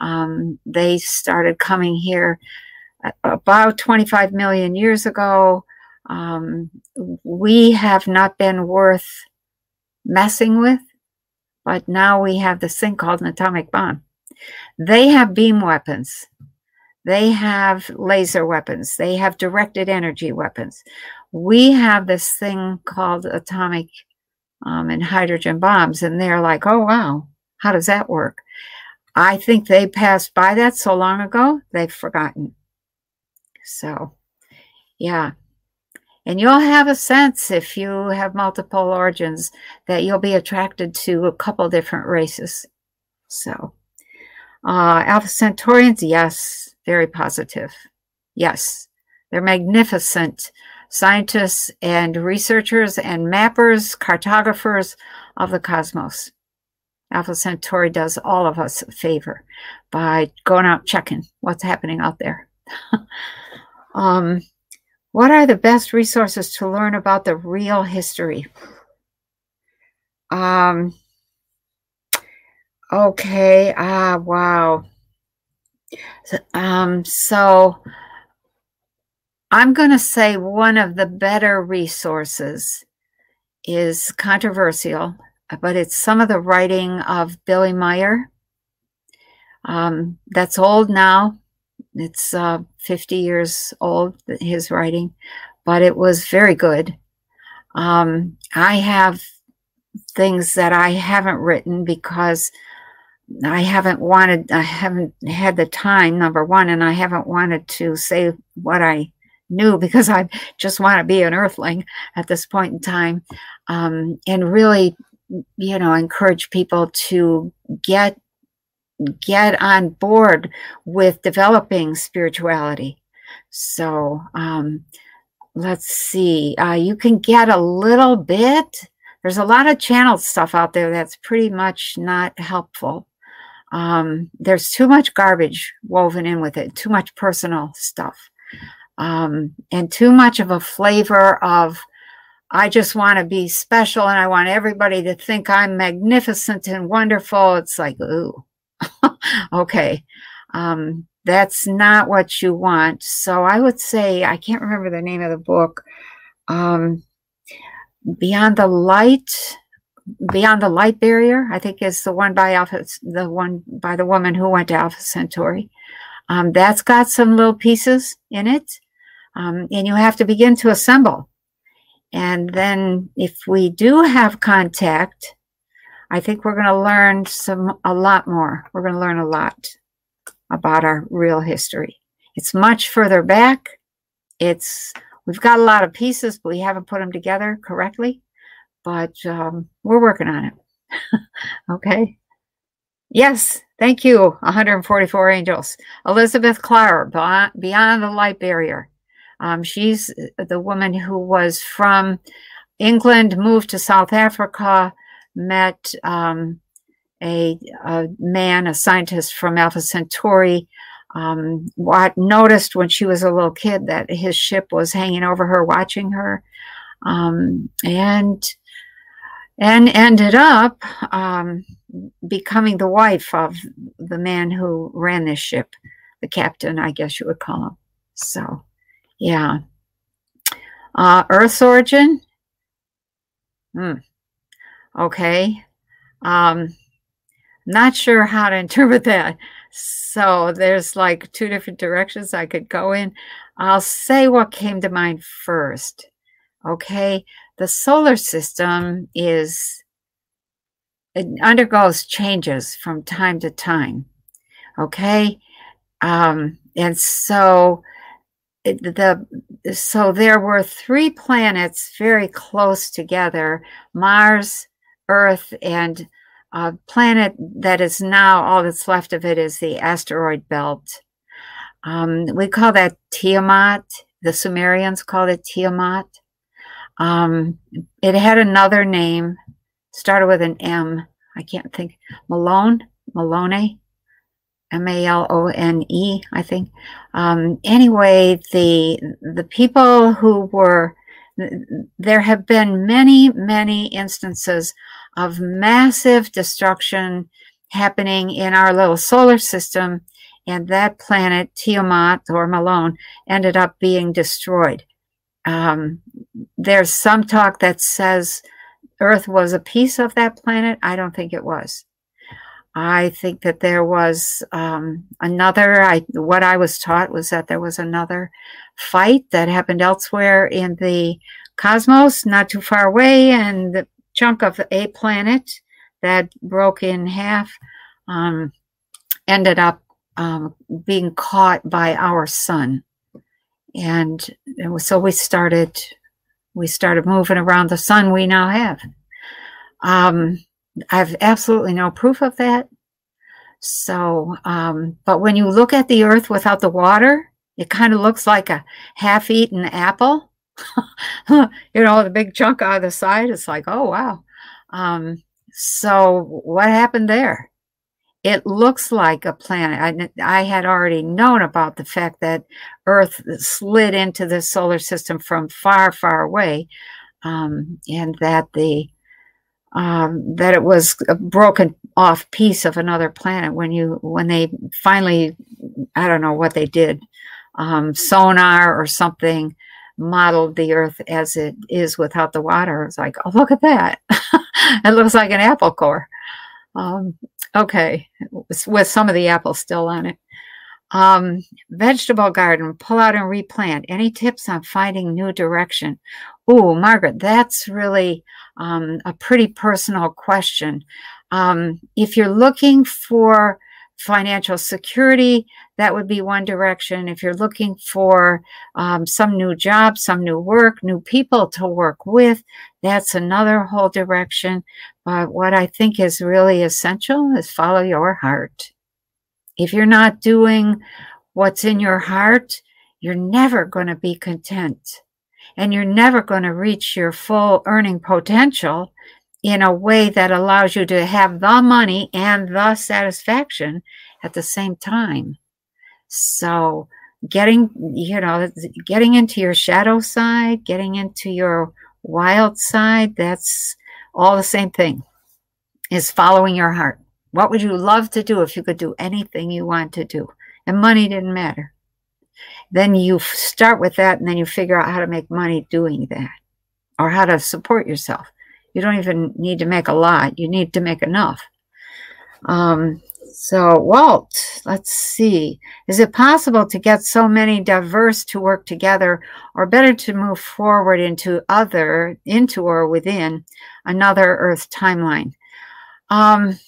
Um, they started coming here about 25 million years ago, um, we have not been worth messing with, but now we have this thing called an atomic bomb. They have beam weapons. They have laser weapons. They have directed energy weapons. We have this thing called atomic um, and hydrogen bombs, and they're like, oh, wow, how does that work? I think they passed by that so long ago, they've forgotten. So, yeah. And you'll have a sense if you have multiple origins that you'll be attracted to a couple different races. So, uh, Alpha Centaurians, yes, very positive. Yes, they're magnificent scientists and researchers and mappers, cartographers of the cosmos. Alpha Centauri does all of us a favor by going out checking what's happening out there. um, what are the best resources to learn about the real history? Um, okay. Ah, wow. So, um, so I'm going to say one of the better resources is controversial, but it's some of the writing of Billy Meier. Um, that's old now. It's uh, 50 years old, his writing, but it was very good. Um, I have things that I haven't written because I haven't wanted, I haven't had the time, number one, and I haven't wanted to say what I knew because I just want to be an earthling at this point in time um, and really, you know, encourage people to get get on board with developing spirituality. So um, let's see, uh, you can get a little bit. There's a lot of channel stuff out there that's pretty much not helpful. Um, there's too much garbage woven in with it, too much personal stuff, um, and too much of a flavor of I just want to be special and I want everybody to think I'm magnificent and wonderful. It's like, ooh, okay. Um, that's not what you want. So I would say, I can't remember the name of the book. Um, Beyond the Light, Beyond the Light Barrier, I think is the one by Alpha, the one by the woman who went to Alpha Centauri. Um, that's got some little pieces in it. Um, and you have to begin to assemble. And then if we do have contact, I think we're going to learn some a lot more. We're going to learn a lot about our real history. It's much further back. It's we've got a lot of pieces, but we haven't put them together correctly. But um, we're working on it. okay. Yes, thank you. 144 angels. Elizabeth Klarer, Beyond the Light Barrier. Um, she's the woman who was from England, moved to South Africa, met um, a, a, man, a scientist from Alpha Centauri. Um, what noticed when she was a little kid that his ship was hanging over her, watching her, um, and and ended up um, becoming the wife of the man who ran this ship, the captain, I guess you would call him. So, yeah. Uh, Earth's origin. Hmm. Okay. Um, not sure how to interpret that. So there's like two different directions I could go in. I'll say what came to mind first. Okay. The solar system is, it undergoes changes from time to time. Okay. Um, and so the so there were three planets very close together mars earth and a planet that is now all that's left of it is the asteroid belt um, we call that tiamat the sumerians called it tiamat um, it had another name started with an m i can't think malone malone M A L O N E, I think. Um, anyway, the the people who were there have been many many instances of massive destruction happening in our little solar system, and that planet, Tiamat or Malone, ended up being destroyed. Um, there's some talk that says Earth was a piece of that planet. I don't think it was. I think that there was um, another. I what I was taught was that there was another fight that happened elsewhere in the cosmos, not too far away, and the chunk of a planet that broke in half um, ended up um, being caught by our sun, and so we started we started moving around the sun we now have. Um, I have absolutely no proof of that. So, um, but when you look at the earth without the water, it kind of looks like a half eaten apple. you know, the big chunk of the side. It's like, oh, wow. Um, so, what happened there? It looks like a planet. I, I had already known about the fact that Earth slid into the solar system from far, far away, um, and that the um, that it was a broken off piece of another planet when you when they finally I don't know what they did um, sonar or something modeled the Earth as it is without the water. It's like oh look at that, it looks like an apple core. Um, okay, with some of the apples still on it. Um, vegetable garden, pull out and replant. Any tips on finding new direction? Oh, Margaret, that's really um, a pretty personal question. Um, if you're looking for financial security, that would be one direction. If you're looking for um, some new job, some new work, new people to work with, that's another whole direction. But what I think is really essential is follow your heart. If you're not doing what's in your heart, you're never going to be content. And you're never going to reach your full earning potential in a way that allows you to have the money and the satisfaction at the same time. So, getting, you know, getting into your shadow side, getting into your wild side, that's all the same thing, is following your heart. What would you love to do if you could do anything you want to do? And money didn't matter. Then you start with that and then you figure out how to make money doing that or how to support yourself. You don't even need to make a lot, you need to make enough. Um, so, Walt, let's see. Is it possible to get so many diverse to work together, or better to move forward into other, into or within another Earth timeline? Um,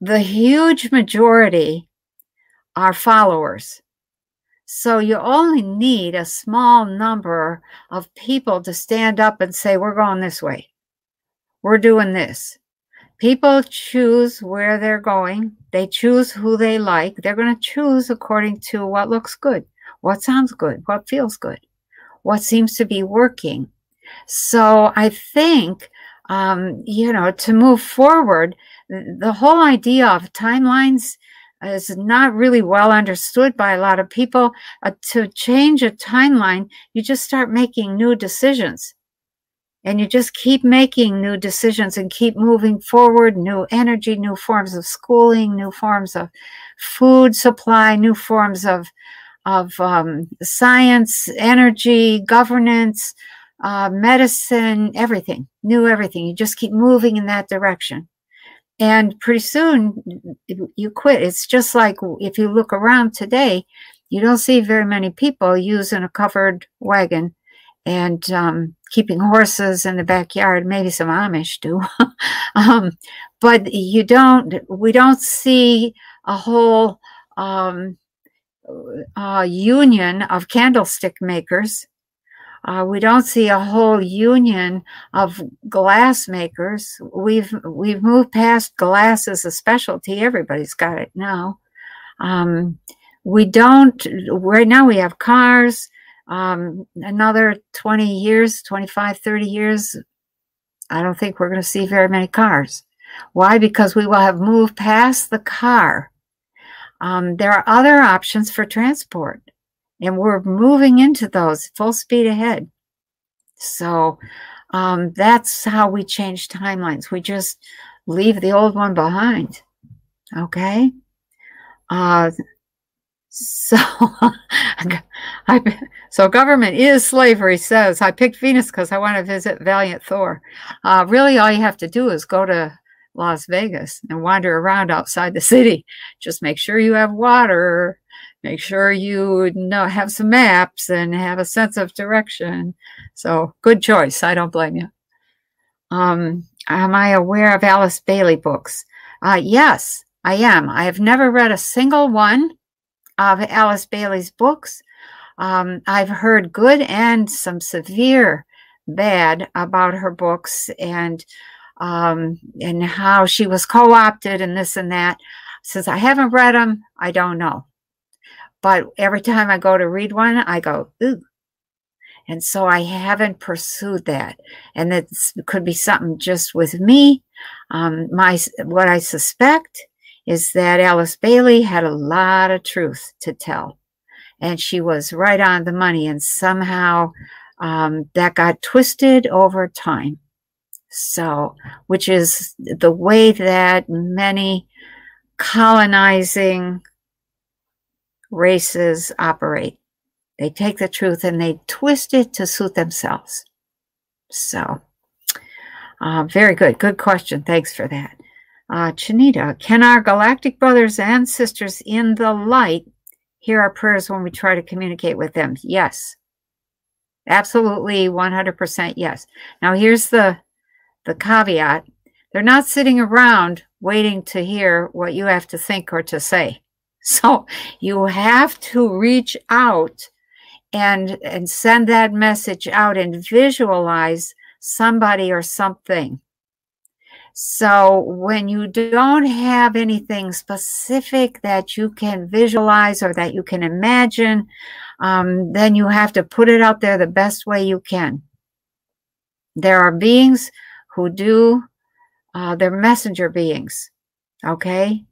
the huge majority are followers. So you only need a small number of people to stand up and say, We're going this way. We're doing this. People choose where they're going, they choose who they like. They're going to choose according to what looks good, what sounds good, what feels good, what seems to be working. So I think, um, you know, to move forward, the whole idea of timelines is not really well understood by a lot of people. Uh, to change a timeline, you just start making new decisions. And you just keep making new decisions and keep moving forward, new energy, new forms of schooling, new forms of food supply, new forms of, of um, science, energy, governance, uh, medicine, everything, new everything. You just keep moving in that direction and pretty soon you quit. It's just like if you look around today, you don't see very many people using a covered wagon and um, keeping horses in the backyard. Maybe some Amish do, um, but you don't. We don't see a whole um, uh, union of candlestick makers uh, we don't see a whole union of glass makers. We've we've moved past glass as a specialty. Everybody's got it now. Um, we don't right now. We have cars. Um, another 20 years, 25, 30 years, I don't think we're going to see very many cars. Why? Because we will have moved past the car. Um, there are other options for transport and we're moving into those full speed ahead. So um, that's how we change timelines. We just leave the old one behind. Okay. Uh, so, I, so government is slavery says I picked Venus because I want to visit Valiant Thor. Uh, really, all you have to do is go to Las Vegas and wander around outside the city. Just make sure you have water. Make sure you know have some maps and have a sense of direction. So, good choice. I don't blame you. Um, am I aware of Alice Bailey books? Uh, yes, I am. I have never read a single one of Alice Bailey's books. Um, I've heard good and some severe bad about her books and um, and how she was co-opted and this and that. Since I haven't read them, I don't know. But every time I go to read one, I go, ooh. And so I haven't pursued that. And it could be something just with me. Um, my what I suspect is that Alice Bailey had a lot of truth to tell. And she was right on the money. And somehow um, that got twisted over time. So, which is the way that many colonizing races operate. They take the truth and they twist it to suit themselves. So, uh, very good. Good question. Thanks for that. Uh, Chanita, can our galactic brothers and sisters in the light hear our prayers when we try to communicate with them? Yes. Absolutely 100% yes. Now here's the the caveat. They're not sitting around waiting to hear what you have to think or to say. So you have to reach out and and send that message out and visualize somebody or something so when you don't have anything specific that you can visualize or that you can imagine, um, then you have to put it out there the best way you can. There are beings who do, uh, they're messenger beings, okay?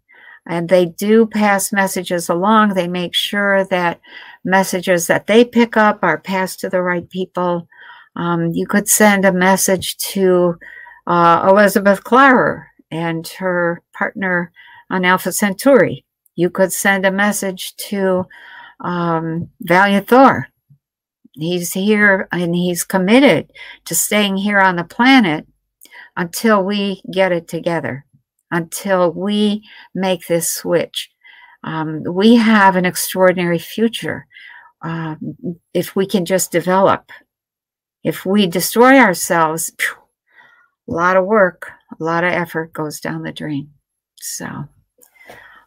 And they do pass messages along. They make sure that messages that they pick up are passed to the right people. Um, you could send a message to uh, Elizabeth Klarer and her partner on Alpha Centauri. You could send a message to um, Valiant Thor. He's here and he's committed to staying here on the planet until we get it together, until we make this switch. Um, we have an extraordinary future um, if we can just develop. If we destroy ourselves, a lot of work, a lot of effort goes down the drain. So,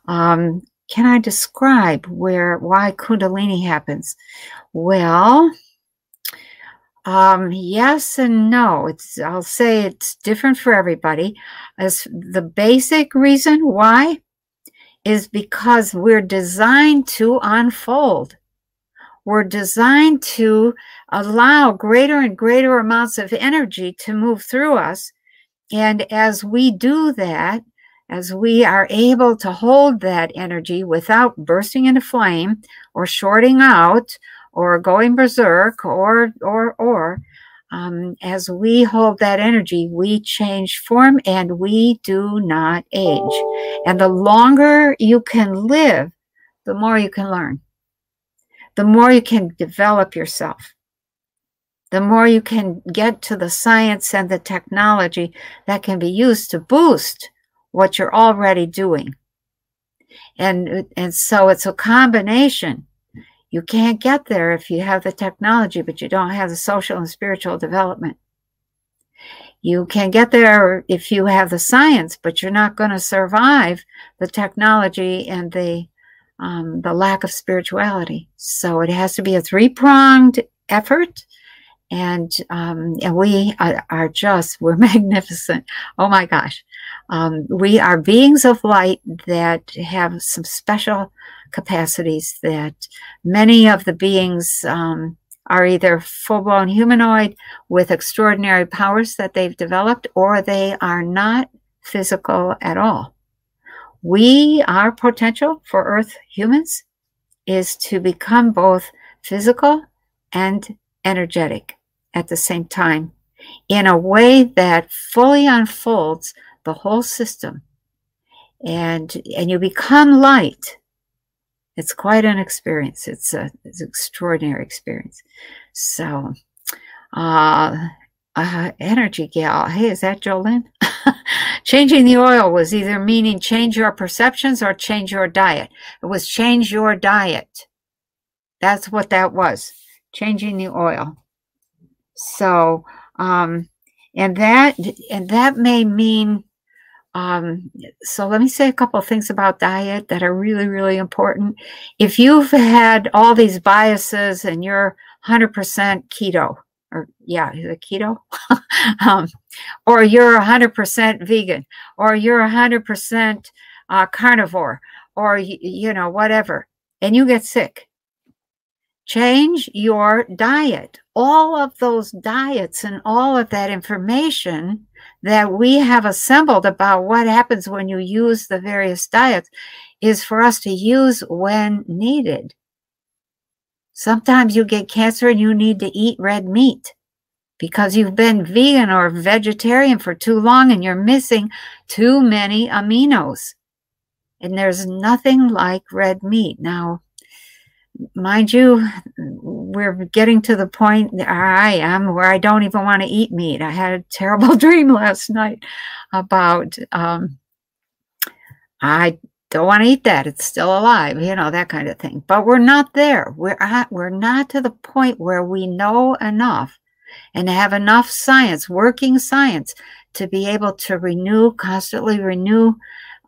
um, can I describe where why Kundalini happens? Well, um, yes and no. It's I'll say it's different for everybody. As the basic reason why is because we're designed to unfold. We're designed to allow greater and greater amounts of energy to move through us. And as we do that, as we are able to hold that energy without bursting into flame or shorting out or going berserk or, or, or, um, as we hold that energy, we change form and we do not age. And the longer you can live, the more you can learn the more you can develop yourself, the more you can get to the science and the technology that can be used to boost what you're already doing. And, and so it's a combination. You can't get there if you have the technology, but you don't have the social and spiritual development. You can get there if you have the science, but you're not going to survive the technology and the um, the lack of spirituality. So it has to be a three pronged effort. And, um, and we are, are, just, we're magnificent. Oh my gosh. Um, we are beings of light that have some special capacities that many of the beings um, are either full blown humanoid with extraordinary powers that they've developed, or they are not physical at all we, our potential for Earth humans is to become both physical and energetic at the same time in a way that fully unfolds the whole system and and you become light It's quite an experience. It's, a, it's an extraordinary experience. So, uh, uh, energy gal. Hey, is that Jolene? Changing the oil was either meaning change your perceptions or change your diet. It was change your diet. That's what that was. Changing the oil. So, um, and that and that may mean um, so let me say a couple things about diet that are really really important if you've had all these biases and you're 100% keto or yeah is it keto? Um, or you're 100% vegan or you're 100% uh, carnivore or you know whatever and you get sick. Change your diet. All of those diets and all of that information that we have assembled about what happens when you use the various diets is for us to use when needed. Sometimes you get cancer and you need to eat red meat because you've been vegan or vegetarian for too long and you're missing too many aminos. And there's nothing like red meat. Now, mind you, we're getting to the point I am where I don't even want to eat meat. I had a terrible dream last night about um, I don't want to eat that. It's still alive, you know, that kind of thing. But we're not there. We're at, we're not to the point where we know enough and have enough science, working science, to be able to renew, constantly renew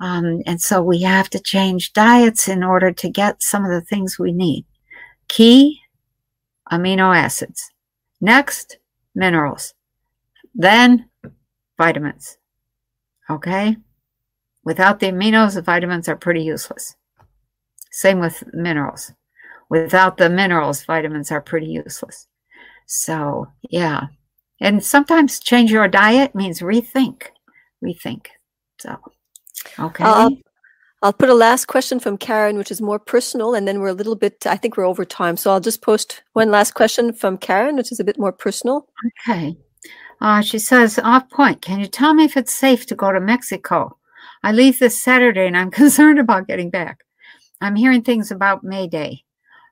um, and so we have to change diets in order to get some of the things we need. Key amino acids. Next, minerals. Then, vitamins. Okay? Without the aminos, the vitamins are pretty useless. Same with minerals. Without the minerals, vitamins are pretty useless. So, yeah. And sometimes change your diet means rethink. Rethink. So. Okay. I'll, I'll put a last question from Karen, which is more personal, and then we're a little bit, I think we're over time. So I'll just post one last question from Karen, which is a bit more personal. Okay. Uh, she says, off point, can you tell me if it's safe to go to Mexico? I leave this Saturday and I'm concerned about getting back. I'm hearing things about May Day.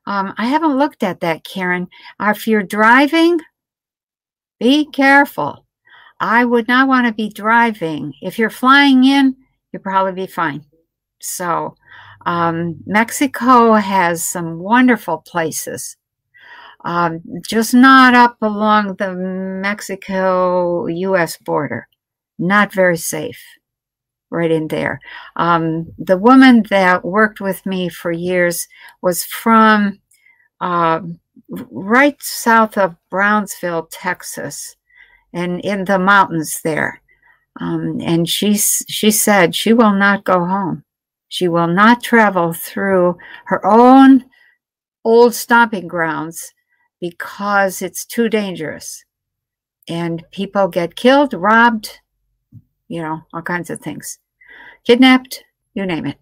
Um, I haven't looked at that, Karen. If you're driving, be careful. I would not want to be driving. If you're flying in, you'll probably be fine. So, um, Mexico has some wonderful places, um, just not up along the Mexico US border. Not very safe right in there. Um, the woman that worked with me for years was from uh, right south of Brownsville, Texas, and in the mountains there. Um, and she, she said she will not go home. She will not travel through her own old stomping grounds because it's too dangerous. And people get killed, robbed, you know, all kinds of things, kidnapped, you name it.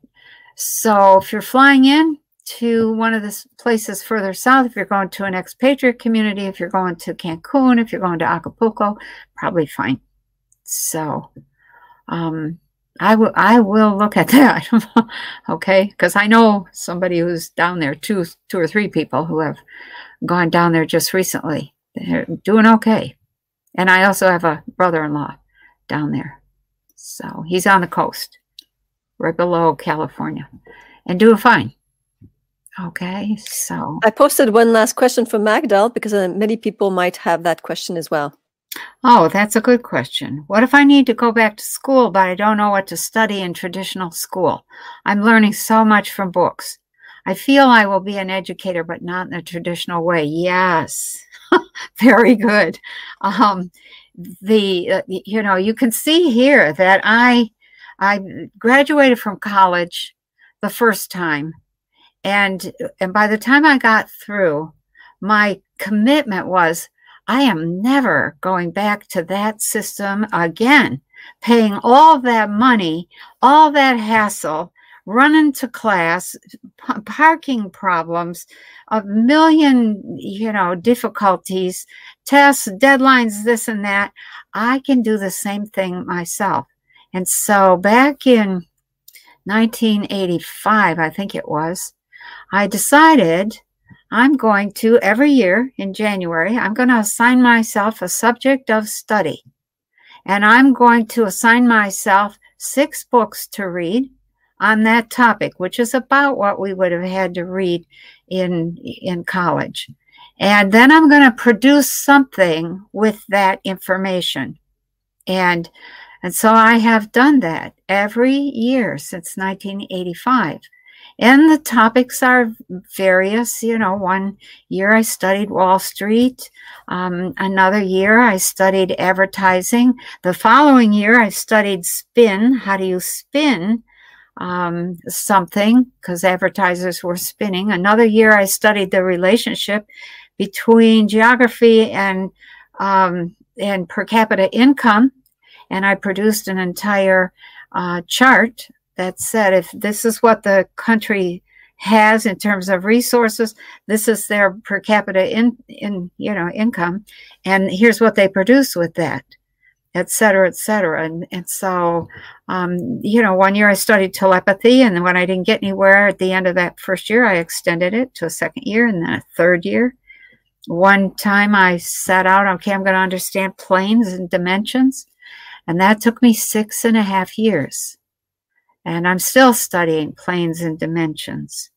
So if you're flying in to one of the places further south, if you're going to an expatriate community, if you're going to Cancun, if you're going to Acapulco, probably fine. So, um, I will I will look at that. okay, because I know somebody who's down there, two two or three people who have gone down there just recently. They're doing okay, and I also have a brother-in-law down there, so he's on the coast, right below California, and doing fine. Okay, so I posted one last question from Magdal because uh, many people might have that question as well. Oh, that's a good question. What if I need to go back to school, but I don't know what to study in traditional school? I'm learning so much from books. I feel I will be an educator, but not in the traditional way. Yes, very good. Um, the uh, you know you can see here that I I graduated from college the first time, and and by the time I got through, my commitment was I am never going back to that system again, paying all that money, all that hassle, running to class, p- parking problems, a million, you know, difficulties, tests, deadlines, this and that. I can do the same thing myself. And so back in 1985, I think it was, I decided I'm going to every year in January, I'm going to assign myself a subject of study. And I'm going to assign myself six books to read on that topic, which is about what we would have had to read in, in college. And then I'm going to produce something with that information. And, and so I have done that every year since 1985. And the topics are various. You know, one year I studied Wall Street. Um, another year I studied advertising. The following year I studied spin. How do you spin um, something? Because advertisers were spinning. Another year I studied the relationship between geography and um, and per capita income, and I produced an entire uh, chart that said if this is what the country has in terms of resources this is their per capita in in you know income and here's what they produce with that et cetera et cetera and, and so um, you know one year i studied telepathy and when i didn't get anywhere at the end of that first year i extended it to a second year and then a third year one time i set out okay i'm going to understand planes and dimensions and that took me six and a half years and I'm still studying planes and dimensions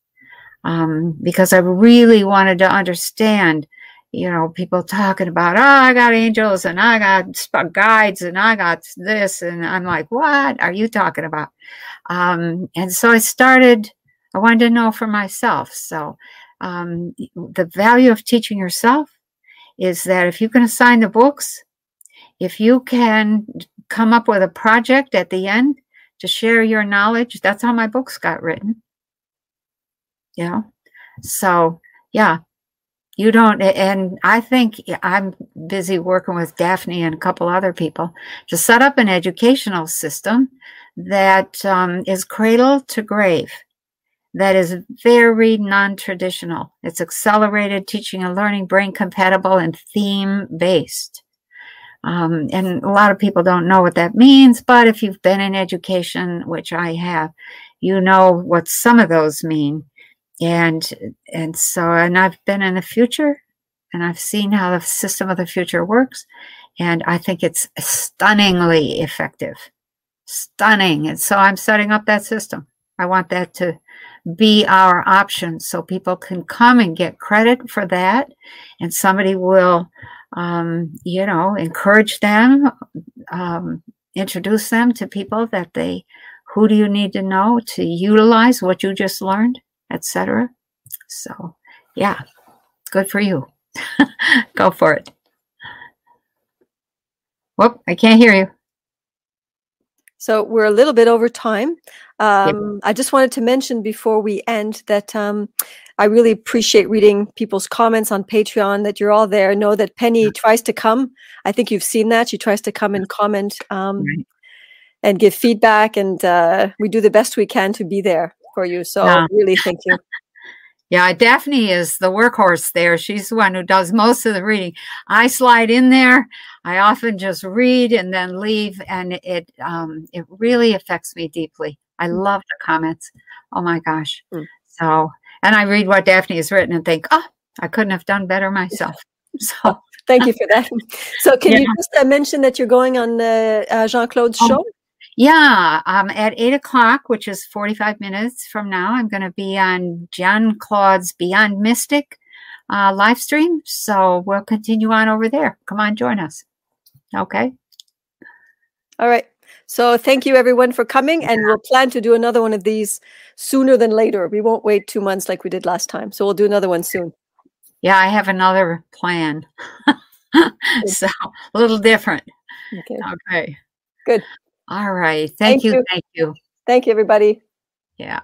um, because I really wanted to understand. You know, people talking about, oh, I got angels and I got guides and I got this. And I'm like, what are you talking about? Um, and so I started, I wanted to know for myself. So um, the value of teaching yourself is that if you can assign the books, if you can come up with a project at the end to share your knowledge. That's how my books got written. Know, so yeah, you don't. And I think I'm busy working with Daphne and a couple other people to set up an educational system that um, is cradle to grave that is very non-traditional. It's accelerated teaching and learning, brain compatible, and theme based. Um, and a lot of people don't know what that means, but if you've been in education, which I have, you know what some of those mean. And and so and I've been in the future and I've seen how the system of the future works. And I think it's stunningly effective. Stunning. And so I'm setting up that system. I want that to be our option so people can come and get credit for that and somebody will um, you know, encourage them, um, introduce them to people that they, who do you need to know to utilize what you just learned, etc. So, yeah, good for you. Go for it. Whoop, I can't hear you. So we're a little bit over time. Um, I just wanted to mention before we end that um, I really appreciate reading people's comments on Patreon. That you're all there. Know that Penny tries to come. I think you've seen that. She tries to come and comment um, and give feedback, and uh, we do the best we can to be there for you. So really, thank you. Yeah, Daphne is the workhorse there. She's the one who does most of the reading. I slide in there. I often just read and then leave, and it um, it really affects me deeply. I mm. love the comments. Oh my gosh! Mm. So, and I read what Daphne has written and think, oh, I couldn't have done better myself. So, thank you for that. So, can yeah. you just uh, mention that you're going on uh, uh, Jean Claude's oh. show? Yeah, um, at eight o'clock, which is 45 minutes from now, I'm going to be on Jean Claude's Beyond Mystic uh, live stream. So we'll continue on over there. Come on, join us. Okay. All right. So thank you everyone for coming, and we'll plan to do another one of these sooner than later. We won't wait two months like we did last time. So we'll do another one soon. Yeah, I have another plan. so a little different. Okay. Okay. Good. All right. Thank, thank you, you. Thank you. Thank you, everybody. Yeah.